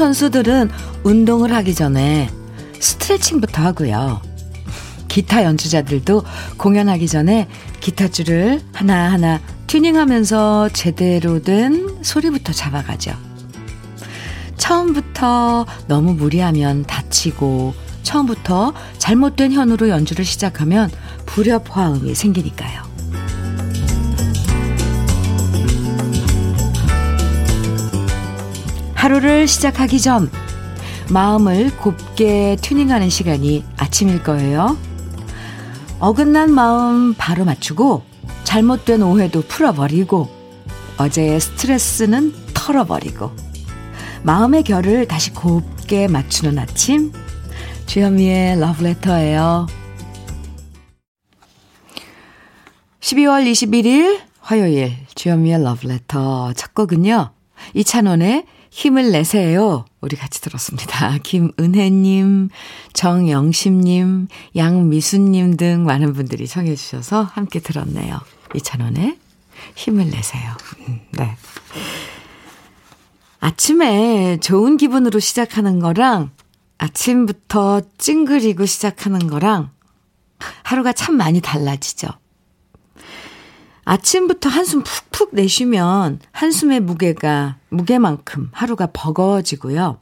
운동선수들은 운동을 하기 전에 스트레칭부터 하고요. 기타 연주자들도 공연하기 전에 기타줄을 하나하나 튜닝하면서 제대로 된 소리부터 잡아가죠. 처음부터 너무 무리하면 다치고 처음부터 잘못된 현으로 연주를 시작하면 불협화음이 생기니까요. 하루를 시작하기 전 마음을 곱게 튜닝하는 시간이 아침일 거예요. 어긋난 마음 바로 맞추고 잘못된 오해도 풀어버리고 어제의 스트레스는 털어버리고 마음의 결을 다시 곱게 맞추는 아침 주현미의 러브레터예요. 12월 21일 화요일 주현미의 러브레터 첫 곡은요. 이찬원의 힘을 내세요. 우리 같이 들었습니다. 김은혜님, 정영심님, 양미수님 등 많은 분들이 청해 주셔서 함께 들었네요. 이찬원의 힘을 내세요. 음, 네. 아침에 좋은 기분으로 시작하는 거랑 아침부터 찡그리고 시작하는 거랑 하루가 참 많이 달라지죠. 아침부터 한숨 푹푹 내쉬면 한숨의 무게가, 무게만큼 하루가 버거워지고요.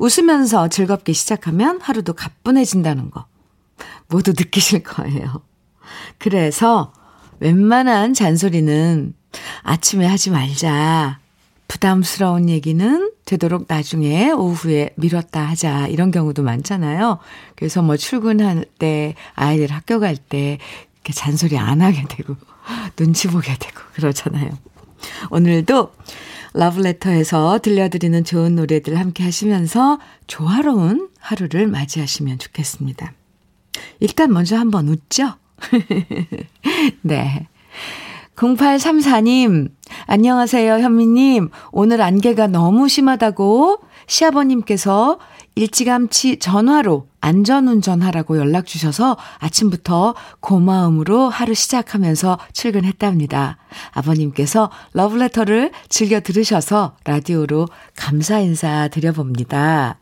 웃으면서 즐겁게 시작하면 하루도 가뿐해진다는 거 모두 느끼실 거예요. 그래서 웬만한 잔소리는 아침에 하지 말자. 부담스러운 얘기는 되도록 나중에 오후에 미뤘다 하자. 이런 경우도 많잖아요. 그래서 뭐 출근할 때, 아이들 학교 갈 때, 잔소리 안 하게 되고, 눈치 보게 되고, 그러잖아요. 오늘도 러브레터에서 들려드리는 좋은 노래들 함께 하시면서 조화로운 하루를 맞이하시면 좋겠습니다. 일단 먼저 한번 웃죠? 네. 0834님, 안녕하세요, 현미님. 오늘 안개가 너무 심하다고 시아버님께서 일찌감치 전화로 안전운전하라고 연락 주셔서 아침부터 고마움으로 하루 시작하면서 출근했답니다. 아버님께서 러브레터를 즐겨 들으셔서 라디오로 감사 인사 드려봅니다.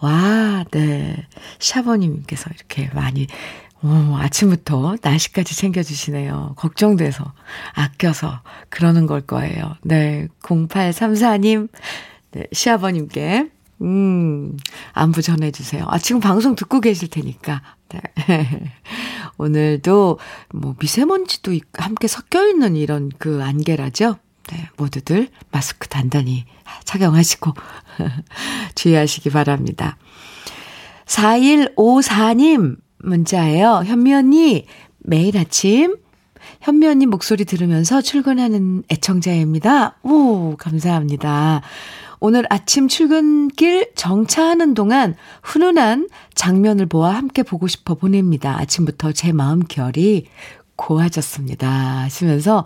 와, 네. 시아버님께서 이렇게 많이 어, 아침부터 날씨까지 챙겨주시네요. 걱정돼서, 아껴서, 그러는 걸 거예요. 네, 0834님, 네, 시아버님께, 음, 안부 전해주세요. 아, 지금 방송 듣고 계실 테니까. 네. 오늘도, 뭐, 미세먼지도 함께 섞여 있는 이런 그 안개라죠? 네, 모두들 마스크 단단히 착용하시고, 주의하시기 바랍니다. 4154님, 문자예요. 현미 언니, 매일 아침 현미 언니 목소리 들으면서 출근하는 애청자입니다. 오, 감사합니다. 오늘 아침 출근길 정차하는 동안 훈훈한 장면을 보아 함께 보고 싶어 보냅니다. 아침부터 제 마음 결이 고와졌습니다. 하시면서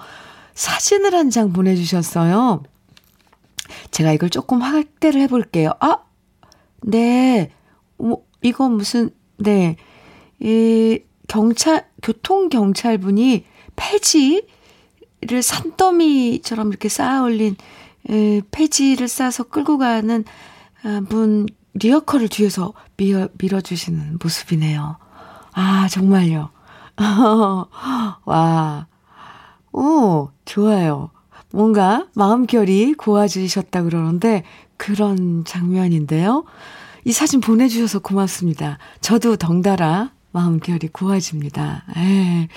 사진을 한 장 보내주셨어요. 제가 이걸 조금 확대를 해볼게요. 아, 네. 뭐, 이거 무슨, 네. 이 경찰 교통경찰분이 폐지를 산더미처럼 이렇게 쌓아 올린 에, 폐지를 싸서 끌고 가는 아, 분 리어커를 뒤에서 밀어, 밀어주시는 모습이네요. 아, 정말요. 와. 오, 좋아요. 뭔가 마음결이 고와지셨다 그러는데 그런 장면인데요. 이 사진 보내주셔서 고맙습니다. 저도 덩달아 마음결이 고와집니다. 에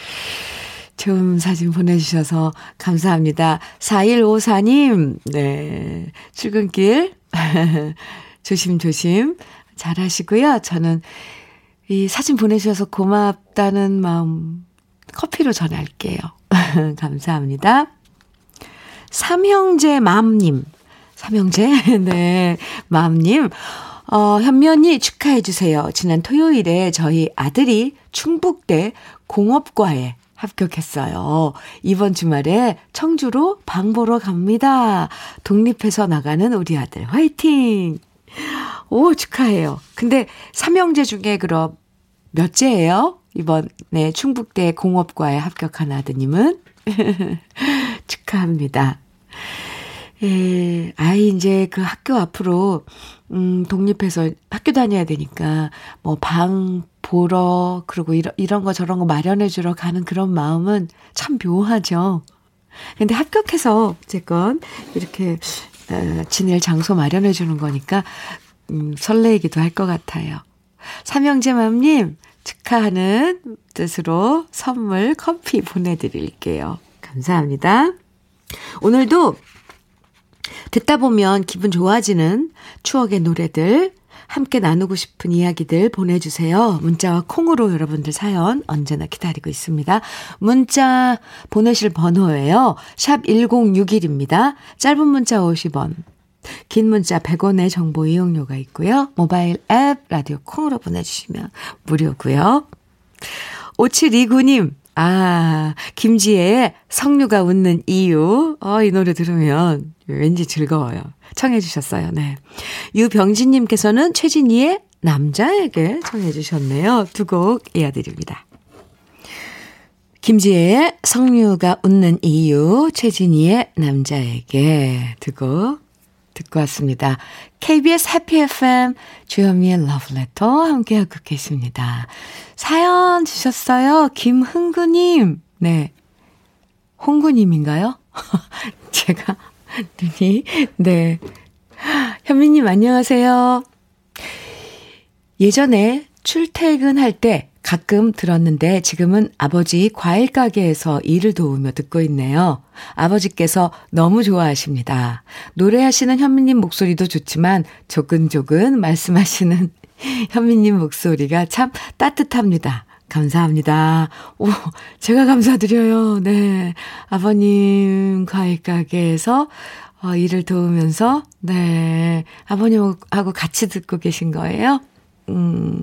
좋은 사진 보내주셔서 감사합니다. 4154님, 네. 출근길, 조심조심 잘 하시고요. 저는 이 사진 보내주셔서 고맙다는 마음 커피로 전할게요. 감사합니다. 삼형제 맘님. 삼형제? 네. 맘님. 어, 언니 축하해주세요. 지난 토요일에 저희 아들이 충북대 공업과에 합격했어요. 이번 주말에 청주로 방 보러 갑니다. 독립해서 나가는 우리 아들 화이팅! 오, 축하해요. 근데 삼형제 중에 그럼 몇째예요? 이번에 충북대 공업과에 합격한 아드님은? 축하합니다. 예, 아이 이제 그 학교 앞으로, 음, 독립해서 학교 다녀야 되니까, 뭐, 방 보러, 그리고 이런, 이런 거 저런 거 마련해주러 가는 그런 마음은 참 묘하죠. 근데 합격해서, 어쨌건, 이렇게, 어, 지낼 장소 마련해주는 거니까, 음, 설레이기도 할 것 같아요. 삼형제 맘님, 축하하는 뜻으로 선물 커피 보내드릴게요. 감사합니다. 오늘도 듣다 보면 기분 좋아지는 추억의 노래들, 함께 나누고 싶은 이야기들 보내주세요. 문자와 콩으로 여러분들 사연 언제나 기다리고 있습니다. 문자 보내실 번호예요. 샵 1061입니다. 짧은 문자 50원, 긴 문자 100원의 정보 이용료가 있고요. 모바일 앱 라디오 콩으로 보내주시면 무료고요. 5729님, 아, 김지혜의 성류가 웃는 이유. 어, 이 노래 들으면 왠지 즐거워요. 청해주셨어요. 네. 유병진님께서는 최진희의 남자에게 청해주셨네요. 두 곡 이어드립니다. 김지혜의 성류가 웃는 이유, 최진희의 남자에게 두 곡 듣고 왔습니다. KBS 해피 FM 주현미의 러브레터 함께하고 계십니다. 사연 주셨어요. 김흥구님. 네. 홍구님인가요? 제가 눈이, 네. 현미님 안녕하세요. 예전에 출퇴근할 때 가끔 들었는데 지금은 아버지 과일 가게에서 일을 도우며 듣고 있네요. 아버지께서 너무 좋아하십니다. 노래하시는 현미님 목소리도 좋지만 조근조근 말씀하시는 현미님 목소리가 참 따뜻합니다. 감사합니다. 오, 제가 감사드려요. 네. 아버님 과일 가게에서 어, 일을 도우면서, 네. 아버님하고 같이 듣고 계신 거예요? 음.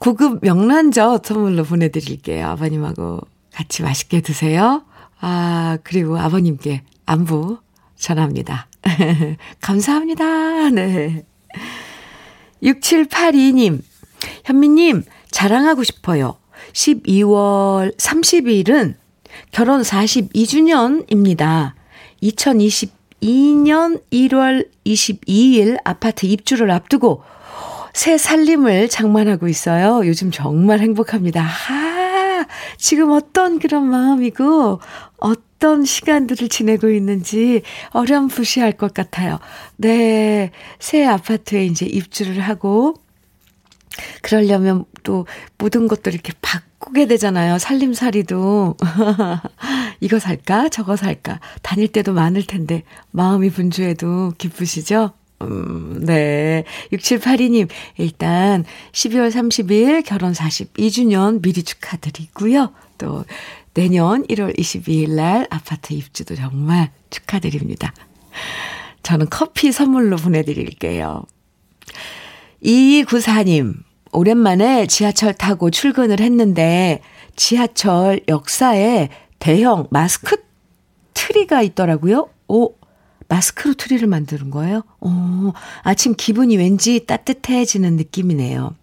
고급 명란젓 선물로 보내드릴게요. 아버님하고 같이 맛있게 드세요. 아, 그리고 아버님께 안부 전합니다. 감사합니다. 네. 6782님, 현미님, 자랑하고 싶어요. 12월 30일은 결혼 42주년입니다. 2022년 1월 22일 아파트 입주를 앞두고 새 살림을 장만하고 있어요. 요즘 정말 행복합니다. 아, 지금 어떤 그런 마음이고, 어떤 시간들을 지내고 있는지 어렴풋이 알 것 같아요. 네. 새 아파트에 이제 입주를 하고, 그러려면 또 모든 것들 이렇게 바꾸게 되잖아요. 살림살이도. 이거 살까? 저거 살까? 다닐 때도 많을 텐데, 마음이 분주해도 기쁘시죠? 음, 네. 6782님, 일단 12월 30일 결혼 42주년 미리 축하드리고요. 또 내년 1월 22일 날 아파트 입주도 정말 축하드립니다. 저는 커피 선물로 보내드릴게요. 2294님, 오랜만에 지하철 타고 출근을 했는데 지하철 역사에 대형 마스크 트리가 있더라고요. 오, 마스크로 트리를 만드는 거예요? 어, 아침 기분이 왠지 따뜻해지는 느낌이네요.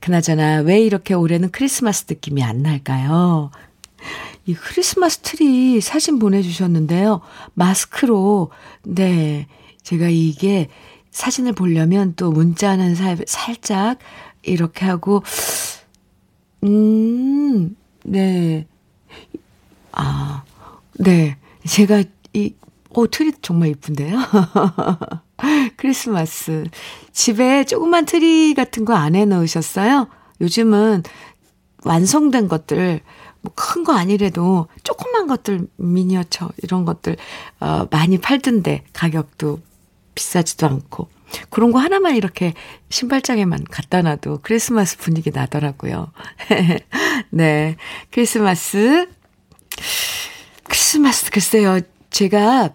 그나저나 왜 이렇게 올해는 크리스마스 느낌이 안 날까요? 이 크리스마스 트리 사진 보내주셨는데요. 마스크로, 네. 제가 이게 사진을 보려면 또 문자는 살, 살짝 이렇게 하고, 음, 네. 아, 네. 제가 이 오, 트리 정말 이쁜데요? 크리스마스. 집에 조그만 트리 같은 거 안 해 놓으셨어요? 요즘은 완성된 것들, 뭐 큰 거 아니래도 조그만 것들, 미니어처, 이런 것들, 어, 많이 팔던데, 가격도 비싸지도 않고. 그런 거 하나만 이렇게 신발장에만 갖다 놔도 크리스마스 분위기 나더라고요. 네. 크리스마스. 크리스마스, 글쎄요. 제가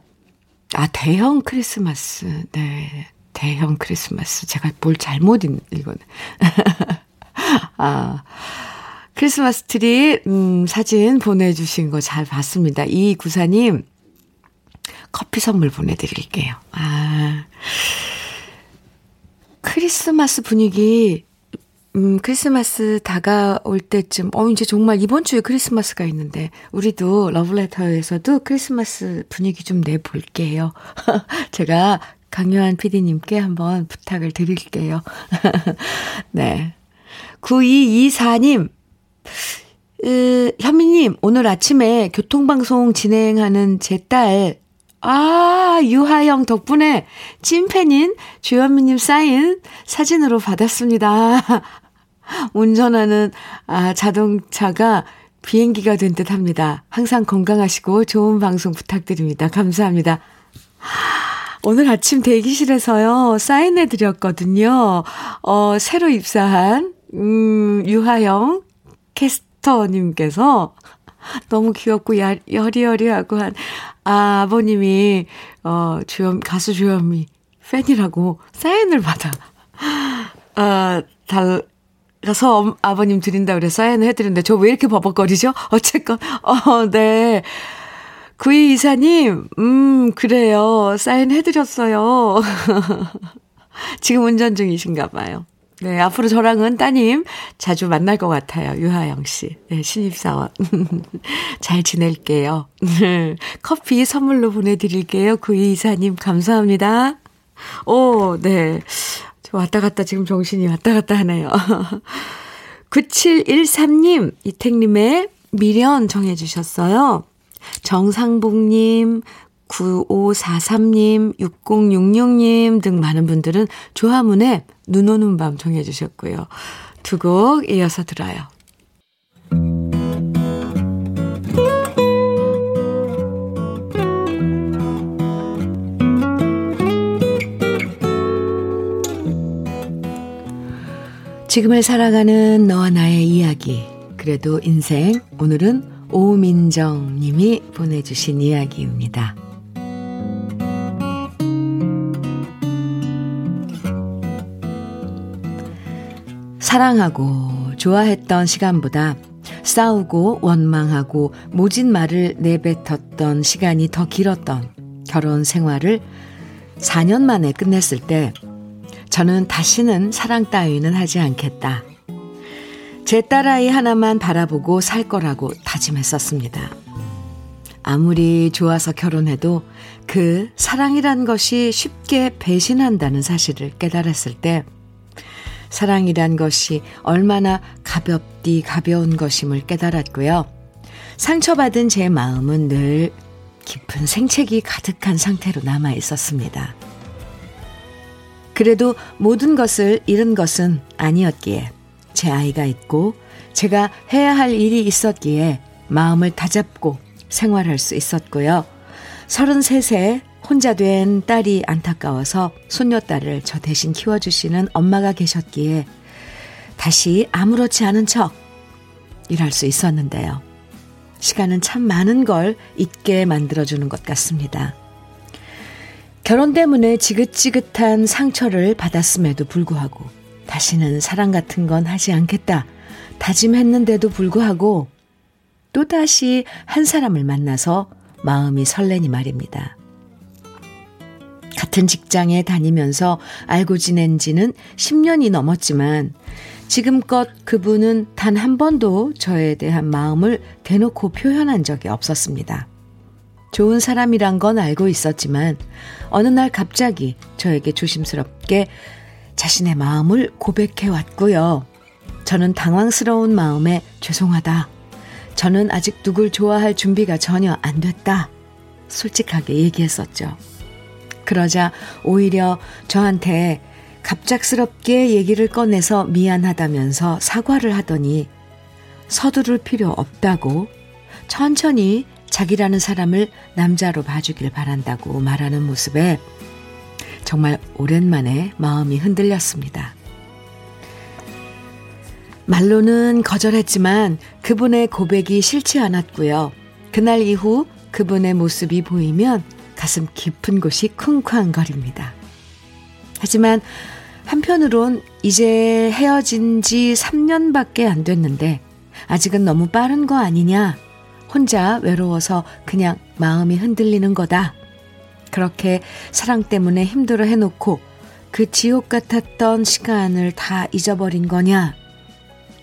아, 대형 크리스마스. 네. 대형 크리스마스. 제가 뭘 잘못 읽었네. 아, 크리스마스 트리, 음, 사진 보내주신 거 잘 봤습니다. 이 구사님, 커피 선물 보내드릴게요. 아, 크리스마스 분위기, 음, 크리스마스 다가올 때쯤, 어, 이제 정말 이번 주에 크리스마스가 있는데, 우리도 러브레터에서도 크리스마스 분위기 좀 내볼게요. 제가 강요한 PD님께 한번 부탁을 드릴게요. 네. 9224님, 으, 현미님, 오늘 아침에 교통방송 진행하는 제 딸, 아, 유하영 덕분에 찐팬인 주현미님 사인 사진으로 받았습니다. 운전하는 아, 자동차가 비행기가 된 듯 합니다. 항상 건강하시고 좋은 방송 부탁드립니다. 감사합니다. 오늘 아침 대기실에서요, 사인해 드렸거든요. 어, 새로 입사한, 음, 유하영 캐스터님께서 너무 귀엽고 야, 여리여리하고 한 아, 아버님이 어 주현 가수 주현미 팬이라고 사인을 받아 아 달 가서 아버님 드린다 그래 사인을 해드렸는데 저 왜 이렇게 버벅거리죠? 어쨌건 어 네. 구이 이사님, 음, 그래요. 사인 해드렸어요. 지금 운전 중이신가 봐요. 네, 앞으로 저랑은 따님 자주 만날 것 같아요. 유하영 씨. 네, 신입사원. 잘 지낼게요. 커피 선물로 보내드릴게요. 구이사님, 감사합니다. 오, 네. 저 왔다 갔다 지금 정신이 왔다 갔다 하네요. 9713님, 이택님의 미련 정해주셨어요. 정상복님, 9543님, 6066님 등 많은 분들은 조화문에 눈 오는 밤 정해 주셨고요. 두 곡 이어서 들어요. 지금을 살아가는 너와 나의 이야기. 그래도 인생. 오늘은 오민정 님이 보내주신 이야기입니다. 사랑하고 좋아했던 시간보다 싸우고 원망하고 모진 말을 내뱉었던 시간이 더 길었던 결혼 생활을 4년 만에 끝냈을 때 저는 다시는 사랑 따위는 하지 않겠다. 제 딸아이 하나만 바라보고 살 거라고 다짐했었습니다. 아무리 좋아서 결혼해도 그 사랑이란 것이 쉽게 배신한다는 사실을 깨달았을 때 사랑이란 것이 얼마나 가볍디 가벼운 것임을 깨달았고요. 상처받은 제 마음은 늘 깊은 생책이 가득한 상태로 남아 있었습니다. 그래도 모든 것을 잃은 것은 아니었기에 제 아이가 있고 제가 해야 할 일이 있었기에 마음을 다잡고 생활할 수 있었고요. 33세 혼자 된 딸이 안타까워서 손녀딸을 저 대신 키워주시는 엄마가 계셨기에 다시 아무렇지 않은 척 일할 수 있었는데요. 시간은 참 많은 걸 잊게 만들어주는 것 같습니다. 결혼 때문에 지긋지긋한 상처를 받았음에도 불구하고 다시는 사랑 같은 건 하지 않겠다 다짐했는데도 불구하고 또다시 한 사람을 만나서 마음이 설레니 말입니다. 같은 직장에 다니면서 알고 지낸 지는 10년이 넘었지만 지금껏 그분은 단 한 번도 저에 대한 마음을 대놓고 표현한 적이 없었습니다. 좋은 사람이란 건 알고 있었지만 어느 날 갑자기 저에게 조심스럽게 자신의 마음을 고백해 왔고요. 저는 당황스러운 마음에 죄송하다. 저는 아직 누굴 좋아할 준비가 전혀 안 됐다. 솔직하게 얘기했었죠. 그러자 오히려 저한테 갑작스럽게 얘기를 꺼내서 미안하다면서 사과를 하더니 서두를 필요 없다고 천천히 자기라는 사람을 남자로 봐주길 바란다고 말하는 모습에 정말 오랜만에 마음이 흔들렸습니다. 말로는 거절했지만 그분의 고백이 싫지 않았고요. 그날 이후 그분의 모습이 보이면 가슴 깊은 곳이 쿵쾅거립니다. 하지만 한편으론 이제 헤어진 지 3년밖에 안 됐는데 아직은 너무 빠른 거 아니냐? 혼자 외로워서 그냥 마음이 흔들리는 거다. 그렇게 사랑 때문에 힘들어 해놓고 그 지옥 같았던 시간을 다 잊어버린 거냐?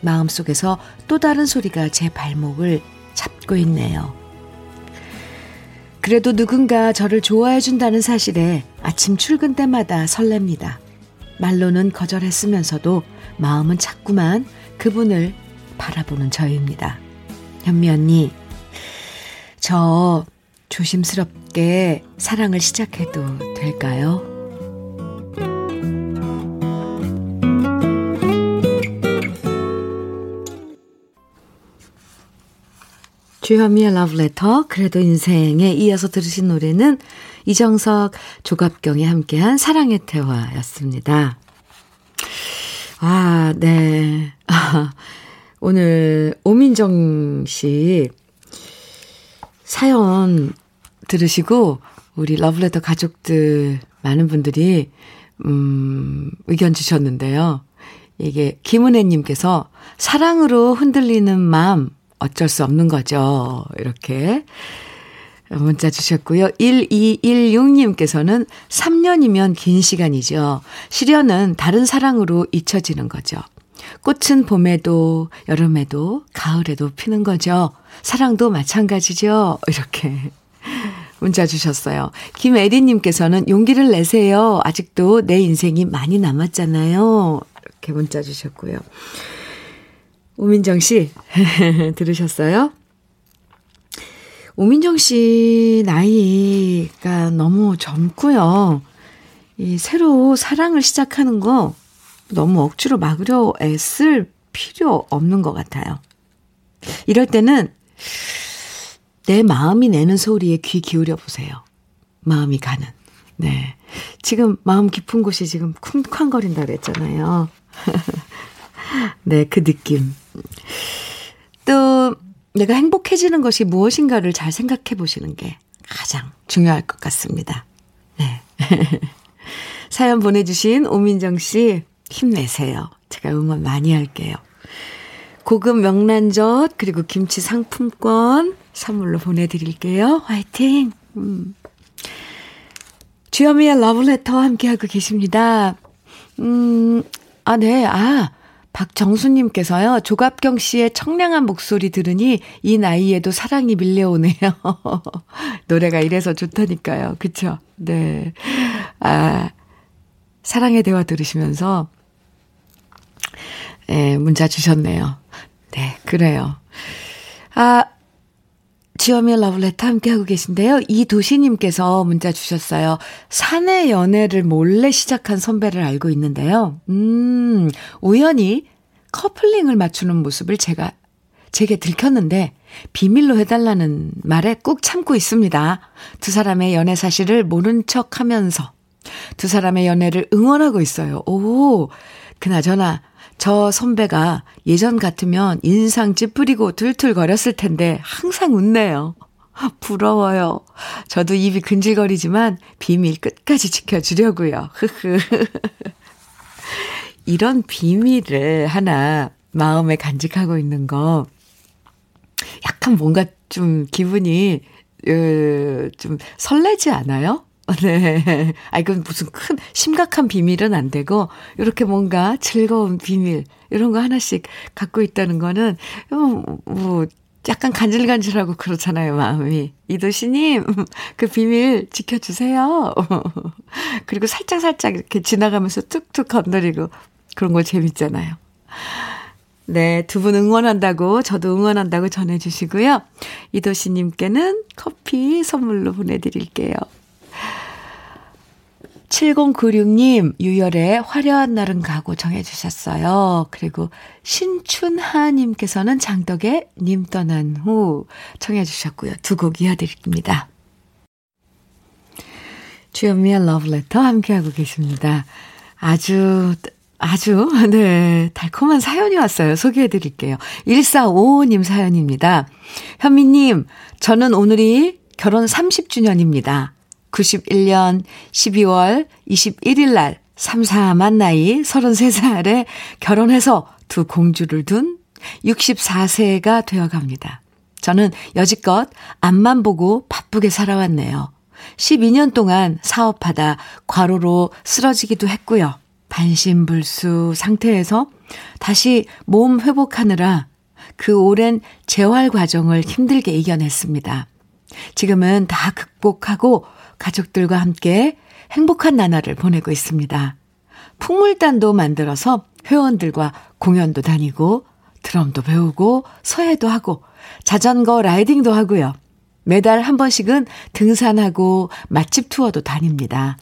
마음속에서 또 다른 소리가 제 발목을 잡고 있네요. 그래도 누군가 저를 좋아해 준다는 사실에 아침 출근 때마다 설렙니다. 말로는 거절했으면서도 마음은 자꾸만 그분을 바라보는 저입니다. 현미 언니, 저 조심스럽게 사랑을 시작해도 될까요? 주현미의 러브레터, 그래도 인생에 이어서 들으신 노래는 이정석, 조갑경이 함께한 사랑의 태화였습니다. 아, 네. 아, 오늘 오민정 씨 사연 들으시고 우리 러브레터 가족들 많은 분들이 음, 의견 주셨는데요. 이게 김은혜님께서 사랑으로 흔들리는 마음 어쩔 수 없는 거죠. 이렇게 문자 주셨고요. 1216님께서는 3년이면 긴 시간이죠. 시련은 다른 사랑으로 잊혀지는 거죠. 꽃은 봄에도 여름에도 가을에도 피는 거죠. 사랑도 마찬가지죠. 이렇게 문자 주셨어요. 김애리님께서는 용기를 내세요. 아직도 내 인생이 많이 남았잖아요. 이렇게 문자 주셨고요. 오민정 씨, 들으셨어요? 오민정 씨 나이가 너무 젊고요. 이 새로 사랑을 시작하는 거 너무 억지로 막으려 애쓸 필요 없는 것 같아요. 이럴 때는 내 마음이 내는 소리에 귀 기울여 보세요. 마음이 가는. 네. 지금 마음 깊은 곳이 지금 쿵쾅거린다 그랬잖아요. 네, 그 느낌. 또 내가 행복해지는 것이 무엇인가를 잘 생각해 보시는 게 가장 중요할 것 같습니다. 네. 사연 보내주신 오민정 씨, 힘내세요. 제가 응원 많이 할게요. 고급 명란젓, 그리고 김치 상품권 선물로 보내드릴게요. 화이팅! 음. 주여미의 러브레터 함께하고 계십니다. 음, 아, 네, 아. 박정수님께서요, 조갑경 씨의 청량한 목소리 들으니 이 나이에도 사랑이 밀려오네요. 노래가 이래서 좋다니까요. 그쵸? 네. 아, 사랑의 대화 들으시면서, 예, 문자 주셨네요. 네, 그래요. 아, 지어미의 러브레터 함께하고 계신데요. 이도시님께서 문자 주셨어요. 사내 연애를 몰래 시작한 선배를 알고 있는데요. 음, 우연히 커플링을 맞추는 모습을 제가, 제게 들켰는데, 비밀로 해달라는 말에 꾹 참고 있습니다. 두 사람의 연애 사실을 모른 척 하면서 두 사람의 연애를 응원하고 있어요. 오, 그나저나, 저 선배가 예전 같으면 인상 찌푸리고 툴툴거렸을 텐데 항상 웃네요. 부러워요. 저도 입이 근질거리지만 비밀 끝까지 지켜주려고요. 흐흐. 이런 비밀을 하나 마음에 간직하고 있는 거 약간 뭔가 좀 기분이 으, 좀 설레지 않아요? 네. 아, 이건 무슨 큰, 심각한 비밀은 안 되고, 이렇게 뭔가 즐거운 비밀, 이런 거 하나씩 갖고 있다는 거는, 뭐, 뭐 약간 간질간질하고 그렇잖아요, 마음이. 이도시님, 그 비밀 지켜주세요. 그리고 살짝살짝 이렇게 지나가면서 툭툭 건드리고, 그런 거 재밌잖아요. 네, 두 분 응원한다고, 저도 응원한다고 전해주시고요. 이도시님께는 커피 선물로 보내드릴게요. 7096님, 유열의 화려한 날은 가고 정해주셨어요. 그리고 신춘하님께서는 장덕의 님 떠난 후 청해주셨고요. 두 곡 이어드립니다. 주현미의 러브레터 함께하고 계십니다. 아주, 아주, 네, 달콤한 사연이 왔어요. 소개해드릴게요. 1455님 사연입니다. 현미님, 저는 오늘이 결혼 30주년입니다. 91년 12월 21일 날 삼삼한 나이 33살에 결혼해서 두 공주를 둔 64세가 되어 갑니다. 저는 여지껏 앞만 보고 바쁘게 살아왔네요. 12년 동안 사업하다 과로로 쓰러지기도 했고요. 반신불수 상태에서 다시 몸 회복하느라 그 오랜 재활 과정을 힘들게 이겨냈습니다. 지금은 다 극복하고 가족들과 함께 행복한 나날을 보내고 있습니다. 풍물단도 만들어서 회원들과 공연도 다니고 드럼도 배우고 서예도 하고 자전거 라이딩도 하고요. 매달 한 번씩은 등산하고 맛집 투어도 다닙니다.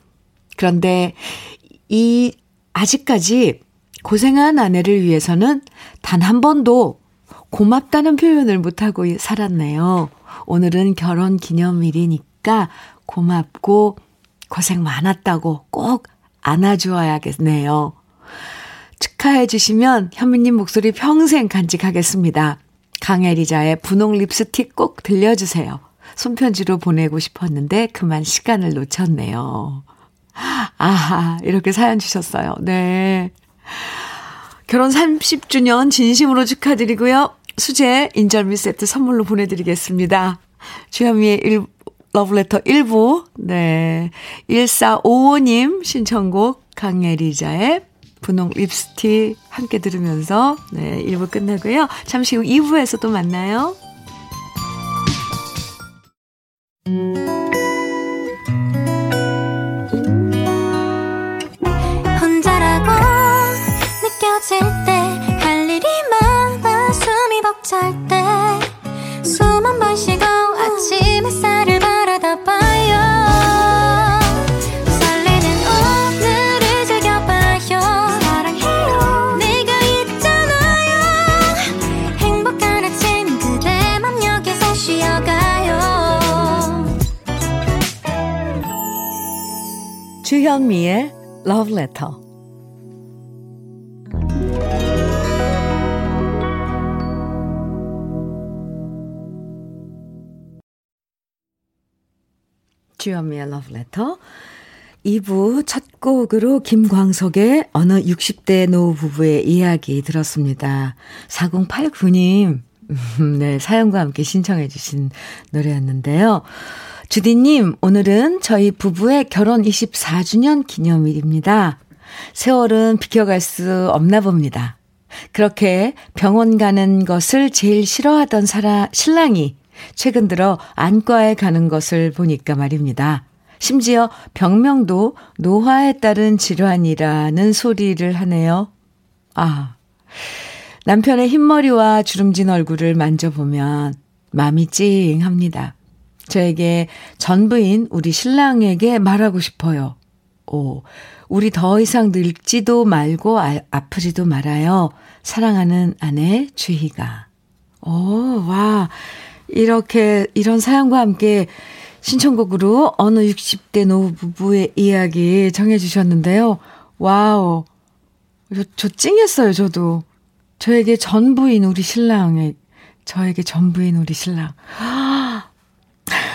그런데 이 아직까지 고생한 아내를 위해서는 단 한 번도 고맙다는 표현을 못하고 살았네요. 오늘은 결혼 기념일이니까 고맙고 고생 많았다고 꼭 안아주어야겠네요. 축하해 주시면 현미님 목소리 평생 간직하겠습니다. 강혜리자의 분홍 립스틱 꼭 들려주세요. 손편지로 보내고 싶었는데 그만 시간을 놓쳤네요. 아하, 이렇게 사연 주셨어요. 네. 결혼 30주년 진심으로 축하드리고요. 수제 인절미 세트 선물로 보내드리겠습니다. 주현미의 1, 러브레터 1부, 네. 1455님 신청곡 강예리자의 분홍 립스틱 함께 들으면서, 네. 1부 끝내고요. 잠시 후 2부에서 또 만나요. 주현미의 Love Letter. 주현미의 Love Letter. 2부 첫 곡으로 김광석의 어느 60대 노부 부부의 이야기 들었습니다. 4089님, 네, 사연과 함께 신청해 주신 노래였는데요. 주디님, 오늘은 저희 부부의 결혼 24주년 기념일입니다. 세월은 비켜갈 수 없나 봅니다. 그렇게 병원 가는 것을 제일 싫어하던 사라, 신랑이 최근 들어 안과에 가는 것을 보니까 말입니다. 심지어 병명도 노화에 따른 질환이라는 소리를 하네요. 아, 남편의 흰머리와 주름진 얼굴을 만져보면 마음이 찡합니다. 저에게 전부인 우리 신랑에게 말하고 싶어요. 오, 우리 더 이상 늙지도 말고 아, 아프지도 말아요. 사랑하는 아내 주희가. 오, 와. 이렇게, 이런 사연과 함께 신청곡으로 어느 60대 노부 부부의 이야기 정해주셨는데요. 와우. 저, 저 찡했어요, 저도. 저에게 전부인 우리 신랑에, 저에게 전부인 우리 신랑.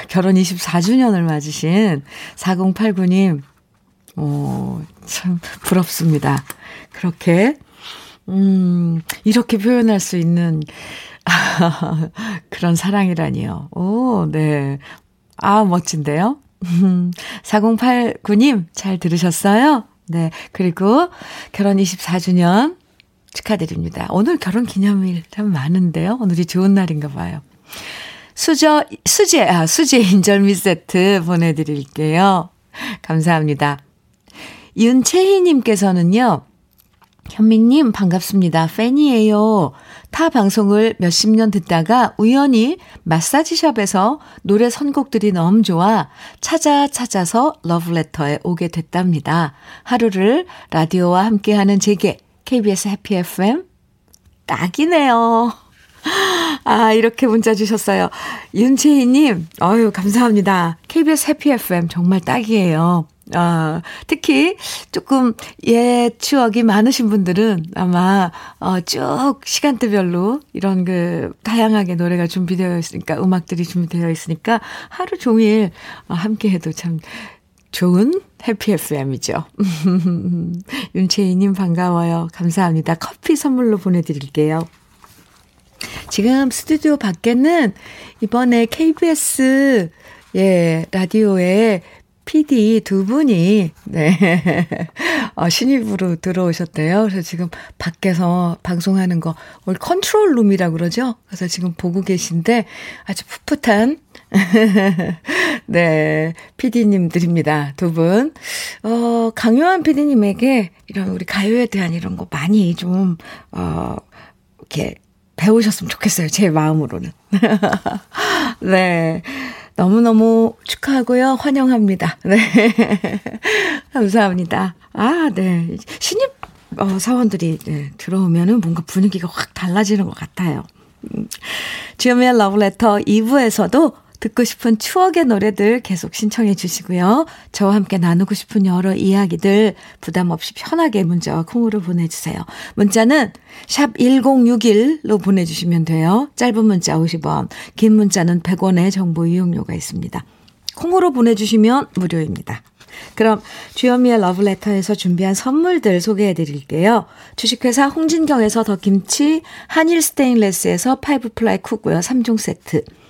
결혼 24주년을 맞으신 4089님, 오, 참 부럽습니다. 그렇게, 음, 이렇게 표현할 수 있는 그런 사랑이라니요. 오, 네. 아, 멋진데요? 4089님, 잘 들으셨어요? 네. 그리고 결혼 24주년 축하드립니다. 오늘 결혼 기념일 참 많은데요. 오늘이 좋은 날인가 봐요. 수저, 수제, 아, 수제 인절미 세트 보내드릴게요. 감사합니다. 윤채희님께서는요, 현미님 반갑습니다. 팬이에요. 타 방송을 몇십 년 듣다가 우연히 마사지샵에서 노래 선곡들이 너무 좋아 찾아 찾아서 러브레터에 오게 됐답니다. 하루를 라디오와 함께하는 제게 KBS 해피 FM 딱이네요. 아, 이렇게 문자 주셨어요. 윤채희님, 어유 감사합니다. KBS 해피 FM 정말 딱이에요. 아, 특히 조금 옛 추억이 많으신 분들은 아마, 어, 쭉 시간대별로 이런 그, 다양하게 노래가 준비되어 있으니까, 음악들이 준비되어 있으니까 하루 종일 어, 함께 해도 참 좋은 해피 FM이죠. 윤채희님 반가워요. 감사합니다. 커피 선물로 보내드릴게요. 지금 스튜디오 밖에는 이번에 KBS 예, 라디오에 PD 두 분이, 네, 어, 신입으로 들어오셨대요. 그래서 지금 밖에서 방송하는 거, 오늘 컨트롤 룸이라고 그러죠? 그래서 지금 보고 계신데 아주 풋풋한, 네, PD님들입니다. 두 분. 어, 강요한 PD님에게 이런 우리 가요에 대한 이런 거 많이 좀, 어, 이렇게 배우셨으면 좋겠어요. 제 마음으로는. 네. 너무너무 축하하고요. 환영합니다. 네. 감사합니다. 아, 네. 신입 어, 사원들이 네, 들어오면은 뭔가 분위기가 확 달라지는 것 같아요. 음. 주연미의 러브레터 2부에서도 듣고 싶은 추억의 노래들 계속 신청해 주시고요. 저와 함께 나누고 싶은 여러 이야기들 부담 없이 편하게 문자와 콩으로 보내주세요. 문자는 샵 1061로 보내주시면 돼요. 짧은 문자 50원, 긴 문자는 100원의 정보 이용료가 있습니다. 콩으로 보내주시면 무료입니다. 그럼 주현미의 러브레터에서 준비한 선물들 소개해 드릴게요. 주식회사 홍진경에서 더 김치, 한일 스테인레스에서 five ply cookware 3종 세트,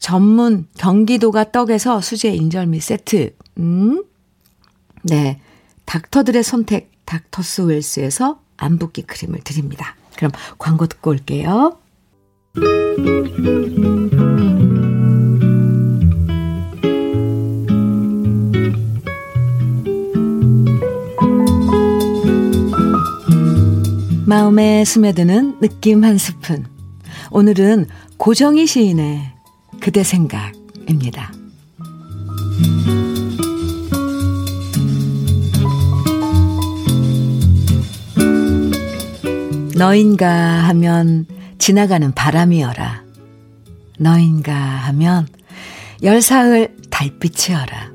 전문 경기도가 떡에서 수제 인절미 세트. 음. 네. 닥터들의 선택 닥터스 웰스에서 안붓기 크림을 드립니다. 그럼 광고 듣고 올게요. 마음에 스며드는 느낌 한 스푼. 오늘은 고정희 시인의 그대 생각입니다. 너인가 하면 지나가는 바람이여라. 너인가 하면 열사흘 달빛이여라.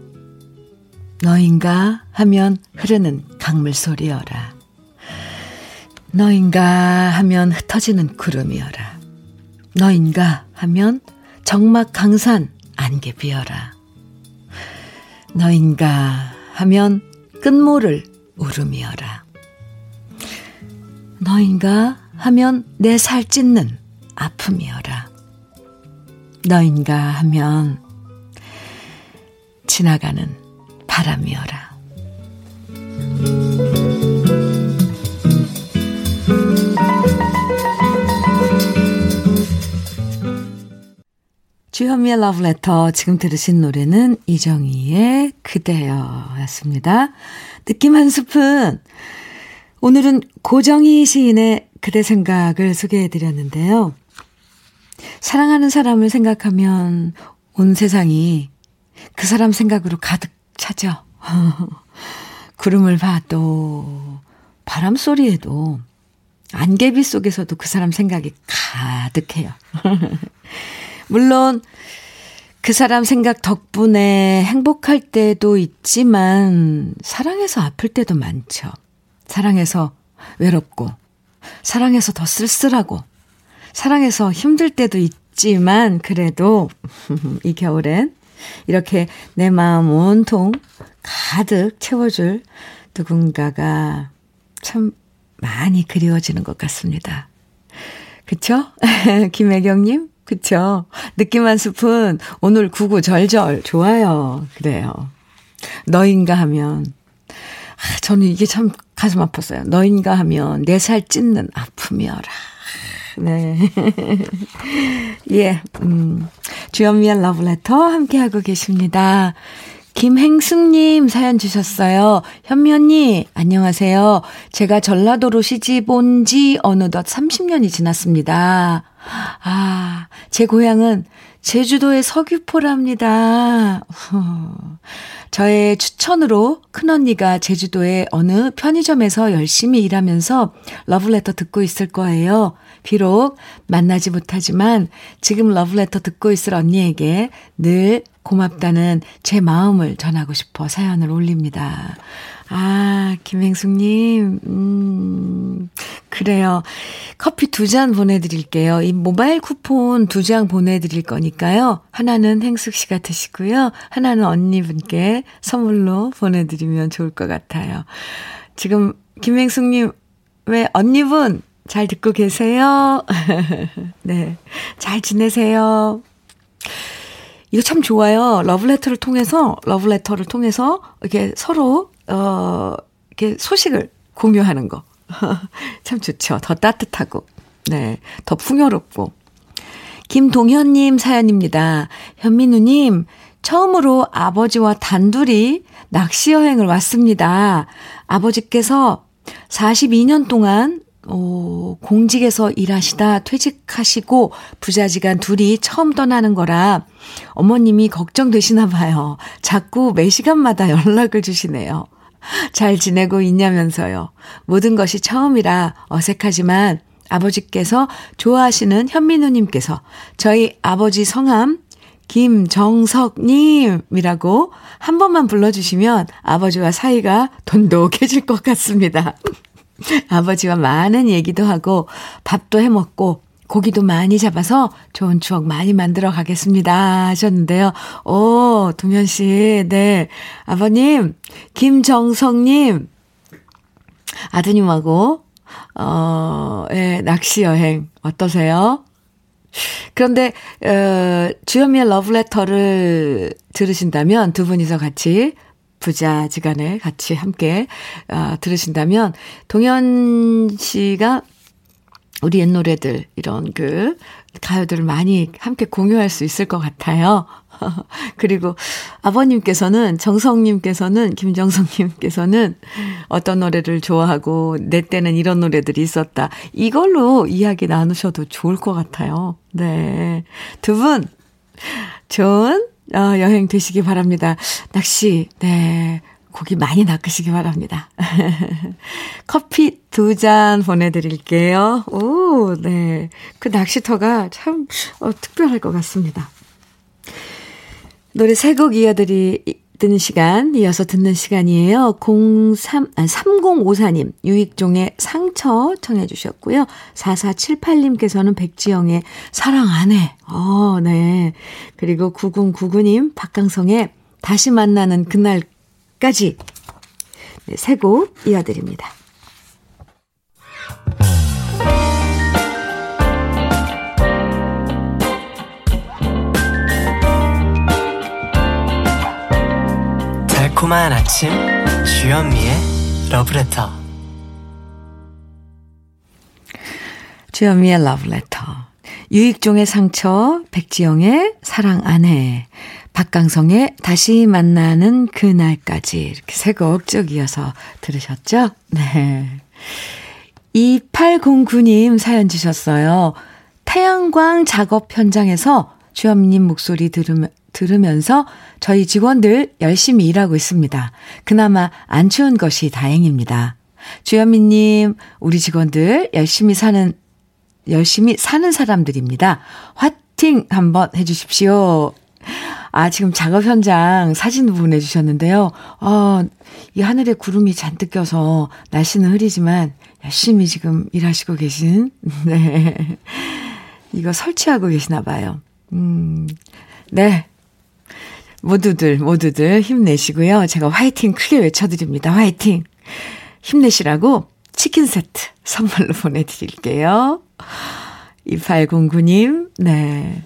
너인가 하면 흐르는 강물 소리여라. 너인가 하면 흩어지는 구름이여라. 너인가 하면 정막 강산 안개 비어라. 너인가 하면 끝모를 울음이어라. 너인가 하면 내 살 찢는 아픔이어라. 너인가 하면 지나가는 바람이어라. 주현미의 러브레터 지금 들으신 노래는 이정희의 그대여 였습니다. 느낌 한 스푼 오늘은 고정희 시인의 그대 생각을 소개해 드렸는데요. 사랑하는 사람을 생각하면 온 세상이 그 사람 생각으로 가득 차죠. 구름을 봐도 바람 소리에도 안개비 속에서도 그 사람 생각이 가득해요. 물론 그 사람 생각 덕분에 행복할 때도 있지만 사랑해서 아플 때도 많죠. 사랑해서 외롭고 사랑해서 더 쓸쓸하고 사랑해서 힘들 때도 있지만 그래도 이 겨울엔 이렇게 내 마음 온통 가득 채워줄 누군가가 참 많이 그리워지는 것 같습니다. 그쵸? 김혜경님, 그쵸? 느낌 한 스푼, 오늘 구구 절절, 좋아요. 그래요. 너인가 하면, 아, 저는 이게 참 가슴 아팠어요. 너인가 하면 내살 찢는 아픔이어라. 네. 예, 음, 주연미의 러브레터 함께하고 계십니다. 김행숙님 사연 주셨어요. 현미 언니, 안녕하세요. 제가 전라도로 시집 온 지 어느덧 30년이 지났습니다. 아, 제 고향은 제주도의 서귀포랍니다. 저의 추천으로 큰언니가 제주도의 어느 편의점에서 열심히 일하면서 러브레터 듣고 있을 거예요. 비록 만나지 못하지만 지금 러브레터 듣고 있을 언니에게 늘 고맙다는 제 마음을 전하고 싶어 사연을 올립니다. 아, 김행숙님, 음, 그래요. 커피 두 잔 보내드릴게요. 이 모바일 쿠폰 두 장 보내드릴 거니까요. 하나는 행숙 씨가 드시고요. 하나는 언니분께 선물로 보내드리면 좋을 것 같아요. 지금 김행숙님, 왜 언니분 잘 듣고 계세요? 네. 잘 지내세요? 이거 참 좋아요. 러브레터를 통해서, 러브레터를 통해서 이렇게 서로, 어, 이렇게 소식을 공유하는 거. 참 좋죠. 더 따뜻하고, 네. 더 풍요롭고. 김동현님 사연입니다. 현민우님, 처음으로 아버지와 단둘이 낚시 여행을 왔습니다. 아버지께서 42년 동안 어, 공직에서 일하시다 퇴직하시고 부자지간 둘이 처음 떠나는 거라 어머님이 걱정되시나 봐요. 자꾸 매 시간마다 연락을 주시네요. 잘 지내고 있냐면서요. 모든 것이 처음이라 어색하지만 아버지께서 좋아하시는 현민우님께서 저희 아버지 성함 김정석님이라고 한 번만 불러주시면 아버지와 사이가 돈독해질 것 같습니다. 아버지와 많은 얘기도 하고 밥도 해 먹고 고기도 많이 잡아서 좋은 추억 많이 만들어 가겠습니다. 하셨는데요. 오, 동현 씨, 네. 아버님, 김정성님, 아드님하고, 어, 예, 낚시 여행 어떠세요? 그런데, 어, 주현미의 러브레터를 들으신다면 두 분이서 같이 부자지간에 같이 함께 어, 들으신다면 동현 씨가 우리 옛 노래들 이런 그 가요들을 많이 함께 공유할 수 있을 것 같아요. 그리고 아버님께서는 정성님께서는 김정성님께서는 어떤 노래를 좋아하고 내 때는 이런 노래들이 있었다. 이걸로 이야기 나누셔도 좋을 것 같아요. 네. 두 분 좋은 어, 여행 되시기 바랍니다. 낚시, 네. 고기 많이 낚으시기 바랍니다. 커피 두 잔 보내드릴게요. 오, 네. 그 낚시터가 참, 어, 특별할 것 같습니다. 노래 세 곡 이어드리, 듣는 시간, 이어서 듣는 시간이에요. 03, 아, 3054님, 유익종의 상처 청해 주셨고요. 4478님께서는 백지영의 사랑 안 해. 어, 네. 그리고 9099님, 박강성의 다시 만나는 그날 까지. 네, 세곡 이어드립니다. 달콤한 아침 주현미의 러브레터 주현미의 러브레터 유익종의 상처 백지영의 사랑 안해 박강성의 다시 만나는 그날까지 이렇게 세곡쭉 이어서 들으셨죠? 네. 2809님 사연 주셨어요. 태양광 작업 현장에서 주현미님 목소리 들으면 들으면서 저희 직원들 열심히 일하고 있습니다. 그나마 안 추운 것이 다행입니다. 주현미님, 우리 직원들 열심히 사는, 열심히 사는 사람들입니다. 화팅 한번 해주십시오. 아, 지금 작업 현장 사진 보내주셨는데요. 어, 이 하늘에 구름이 잔뜩 껴서 날씨는 흐리지만 열심히 지금 일하시고 계신, 네. 이거 설치하고 계시나 봐요. 음, 네. 모두들, 모두들 힘내시고요. 제가 화이팅 크게 외쳐드립니다. 화이팅! 힘내시라고 치킨 세트 선물로 보내드릴게요. 2809님, 네.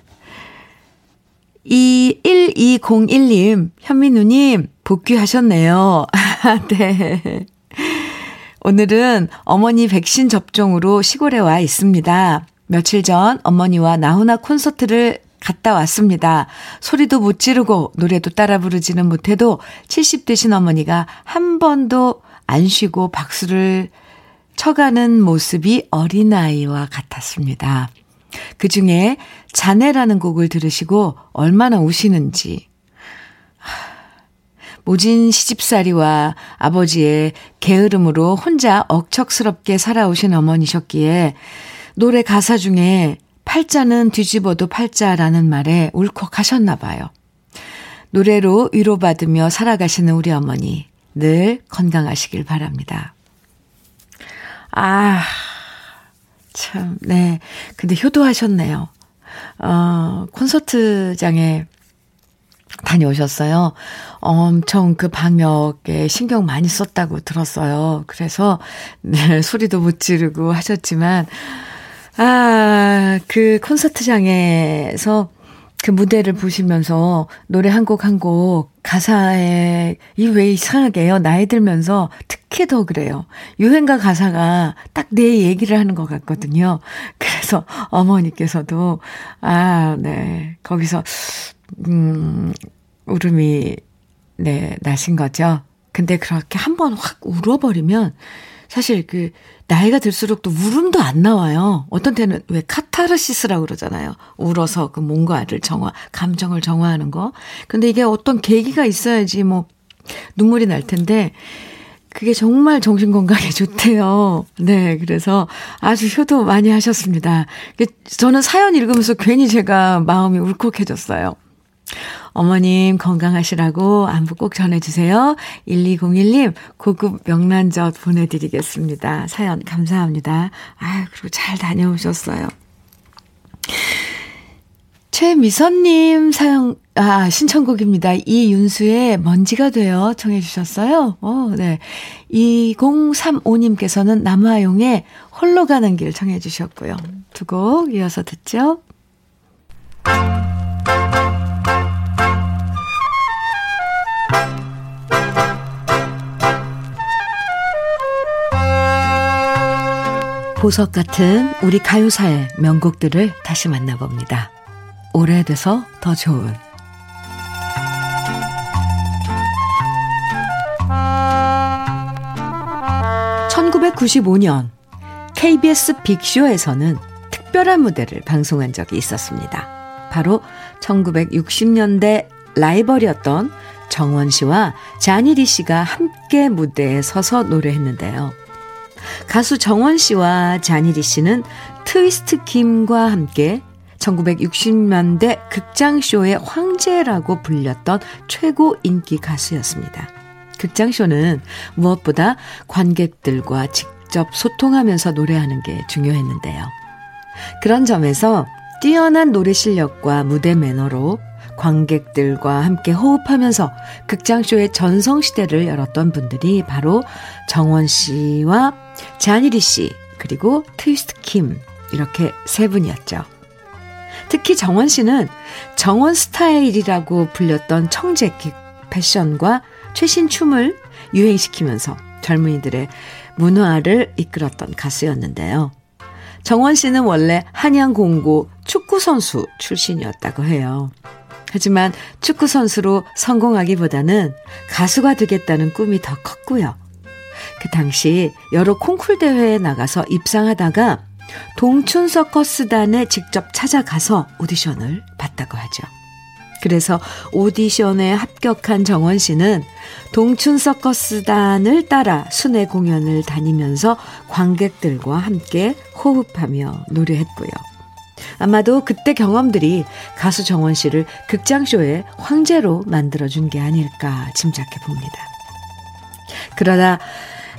21201님, 현민우님, 복귀하셨네요. 네. 오늘은 어머니 백신 접종으로 시골에 와 있습니다. 며칠 전 어머니와 나훈아 콘서트를 갔다 왔습니다. 소리도 못 지르고 노래도 따라 부르지는 못해도 70 되신 어머니가 한 번도 안 쉬고 박수를 쳐가는 모습이 어린아이와 같았습니다. 그 중에 자네라는 곡을 들으시고 얼마나 우시는지. 모진 시집살이와 아버지의 게으름으로 혼자 억척스럽게 살아오신 어머니셨기에 노래 가사 중에 팔자는 뒤집어도 팔자라는 말에 울컥하셨나 봐요. 노래로 위로받으며 살아가시는 우리 어머니, 늘 건강하시길 바랍니다. 아, 참, 네. 근데 효도하셨네요. 어, 콘서트장에 다녀오셨어요. 엄청 그 방역에 신경 많이 썼다고 들었어요. 그래서, 네, 소리도 못 지르고 하셨지만, 아, 그 콘서트장에서 그 무대를 보시면서 노래 한 곡 한 곡 가사에 이 왜 이상하게요. 나이 들면서 특히 더 그래요. 유행가 가사가 딱 내 얘기를 하는 것 같거든요. 그래서 어머니께서도 아, 네. 거기서 음 울음이 네, 나신 거죠. 근데 그렇게 한번 확 울어버리면 사실 그 나이가 들수록 또 울음도 안 나와요. 어떤 때는 왜 카타르시스라고 그러잖아요. 울어서 그 뭔가를 정화, 감정을 정화하는 거. 근데 이게 어떤 계기가 있어야지 뭐 눈물이 날 텐데 그게 정말 정신 건강에 좋대요. 네, 그래서 아주 효도 많이 하셨습니다. 저는 사연 읽으면서 괜히 제가 마음이 울컥해졌어요. 어머님 건강하시라고 안부 꼭 전해주세요. 1201님 고급 명란젓 보내드리겠습니다. 사연 감사합니다. 아유, 그리고 잘 다녀오셨어요. 최미선님 사연, 아, 신청곡입니다. 이윤수의 먼지가 되어 청해 주셨어요. 어, 네. 2035님께서는 남화용의 홀로 가는 길 청해 주셨고요. 두 곡 이어서 듣죠. 보석 같은 우리 가요사의 명곡들을 다시 만나봅니다. 오래돼서 더 좋은 1995년 KBS 빅쇼에서는 특별한 무대를 방송한 적이 있었습니다. 바로 1960년대 라이벌이었던 정원 씨와 자니리 씨가 함께 무대에 서서 노래했는데요. 가수 정원 씨와 자니리 씨는 트위스트 김과 함께 1960년대 극장쇼의 황제라고 불렸던 최고 인기 가수였습니다. 극장쇼는 무엇보다 관객들과 직접 소통하면서 노래하는 게 중요했는데요. 그런 점에서 뛰어난 노래 실력과 무대 매너로 관객들과 함께 호흡하면서 극장쇼의 전성시대를 열었던 분들이 바로 정원 씨와 자니리 씨, 그리고 트위스트 킴, 이렇게 세 분이었죠. 특히 정원 씨는 정원 스타일이라고 불렸던 청재 패션과 최신 춤을 유행시키면서 젊은이들의 문화를 이끌었던 가수였는데요. 정원 씨는 원래 한양공고 축구선수 출신이었다고 해요. 하지만 축구선수로 성공하기보다는 가수가 되겠다는 꿈이 더 컸고요. 그 당시 여러 콩쿨 대회에 나가서 입상하다가 동춘 서커스단에 직접 찾아가서 오디션을 봤다고 하죠. 그래서 오디션에 합격한 정원 씨는 동춘 서커스단을 따라 순회 공연을 다니면서 관객들과 함께 호흡하며 노래했고요. 아마도 그때 경험들이 가수 정원 씨를 극장쇼의 황제로 만들어준 게 아닐까 짐작해 봅니다. 그러다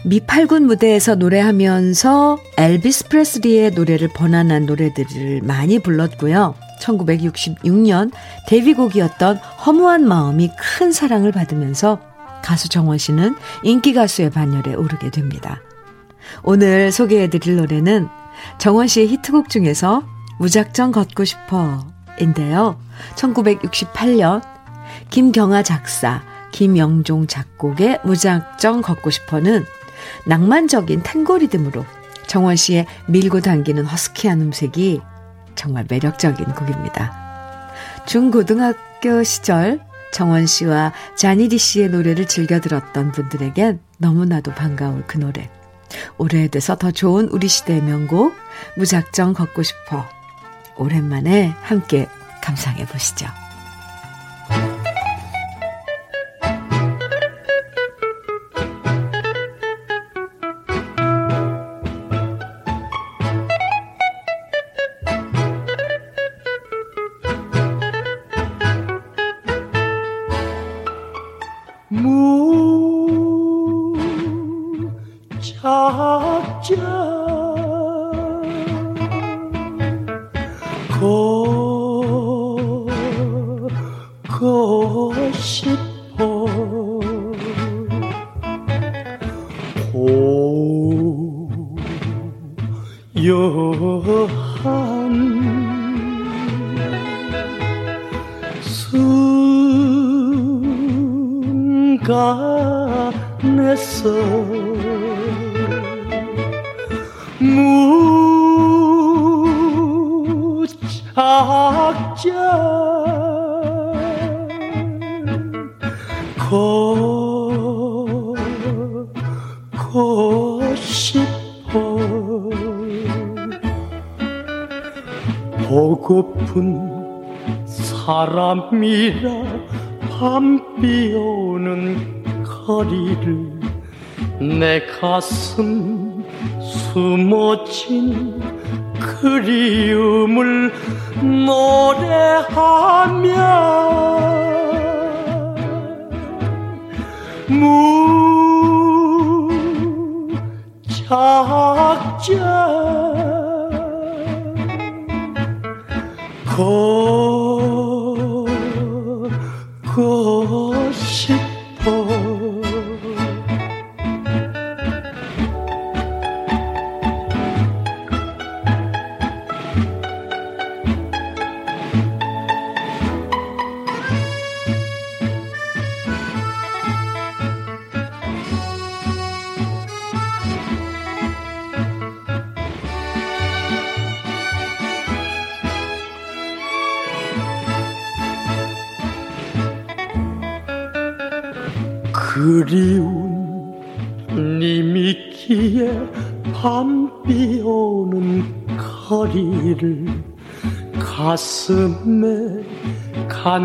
미팔군 무대에서 노래하면서 엘비스 프레스리의 노래를 번안한 노래들을 많이 불렀고요. 1966년 데뷔곡이었던 허무한 마음이 큰 사랑을 받으면서 가수 정원 씨는 인기 가수의 반열에 오르게 됩니다. 오늘 소개해드릴 노래는 정원 씨의 히트곡 중에서 무작정 걷고 싶어 인데요. 1968년 김경아 작사, 김영종 작곡의 무작정 걷고 싶어는 낭만적인 탱고 리듬으로 정원 씨의 밀고 당기는 허스키한 음색이 정말 매력적인 곡입니다. 중고등학교 시절 정원 씨와 자니디 씨의 노래를 즐겨 들었던 분들에겐 너무나도 반가울 그 노래. 오래돼서 더 좋은 우리 시대의 명곡, 무작정 걷고 싶어. 오랜만에 함께 감상해 보시죠. 가슴 숨어진 그리움을 노래하며 무작자 걷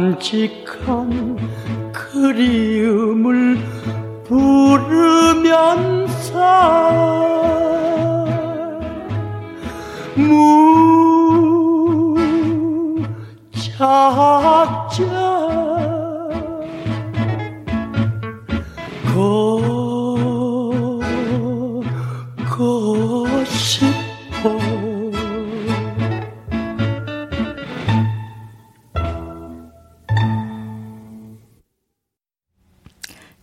간직한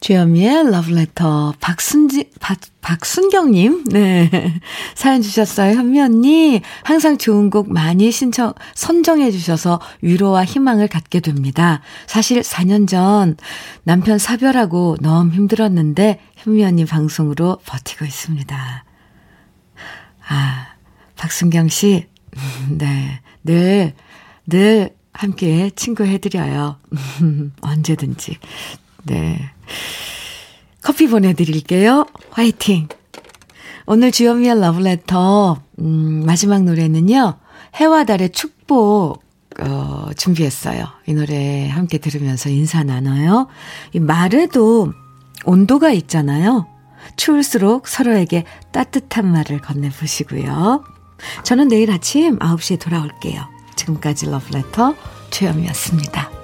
주현미의 러브레터 박순지 박, 박순경님. 네. 사연 주셨어요 현미 언니. 항상 좋은 곡 많이 신청 선정해 주셔서 위로와 희망을 갖게 됩니다. 사실 4년 전 남편 사별하고 너무 힘들었는데 현미 언니 방송으로 버티고 있습니다. 아 박순경 씨. 네, 늘, 늘 함께 친구 해드려요. 언제든지. 네. 커피 보내드릴게요. 화이팅! 오늘 주현미의 러브레터, 음, 마지막 노래는요, 해와 달의 축복, 어, 준비했어요. 이 노래 함께 들으면서 인사 나눠요. 이 말에도 온도가 있잖아요. 추울수록 서로에게 따뜻한 말을 건네보시고요. 저는 내일 아침 9시에 돌아올게요. 지금까지 러브레터 최영이었습니다.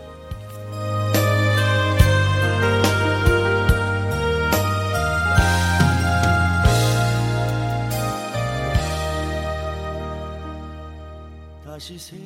she's.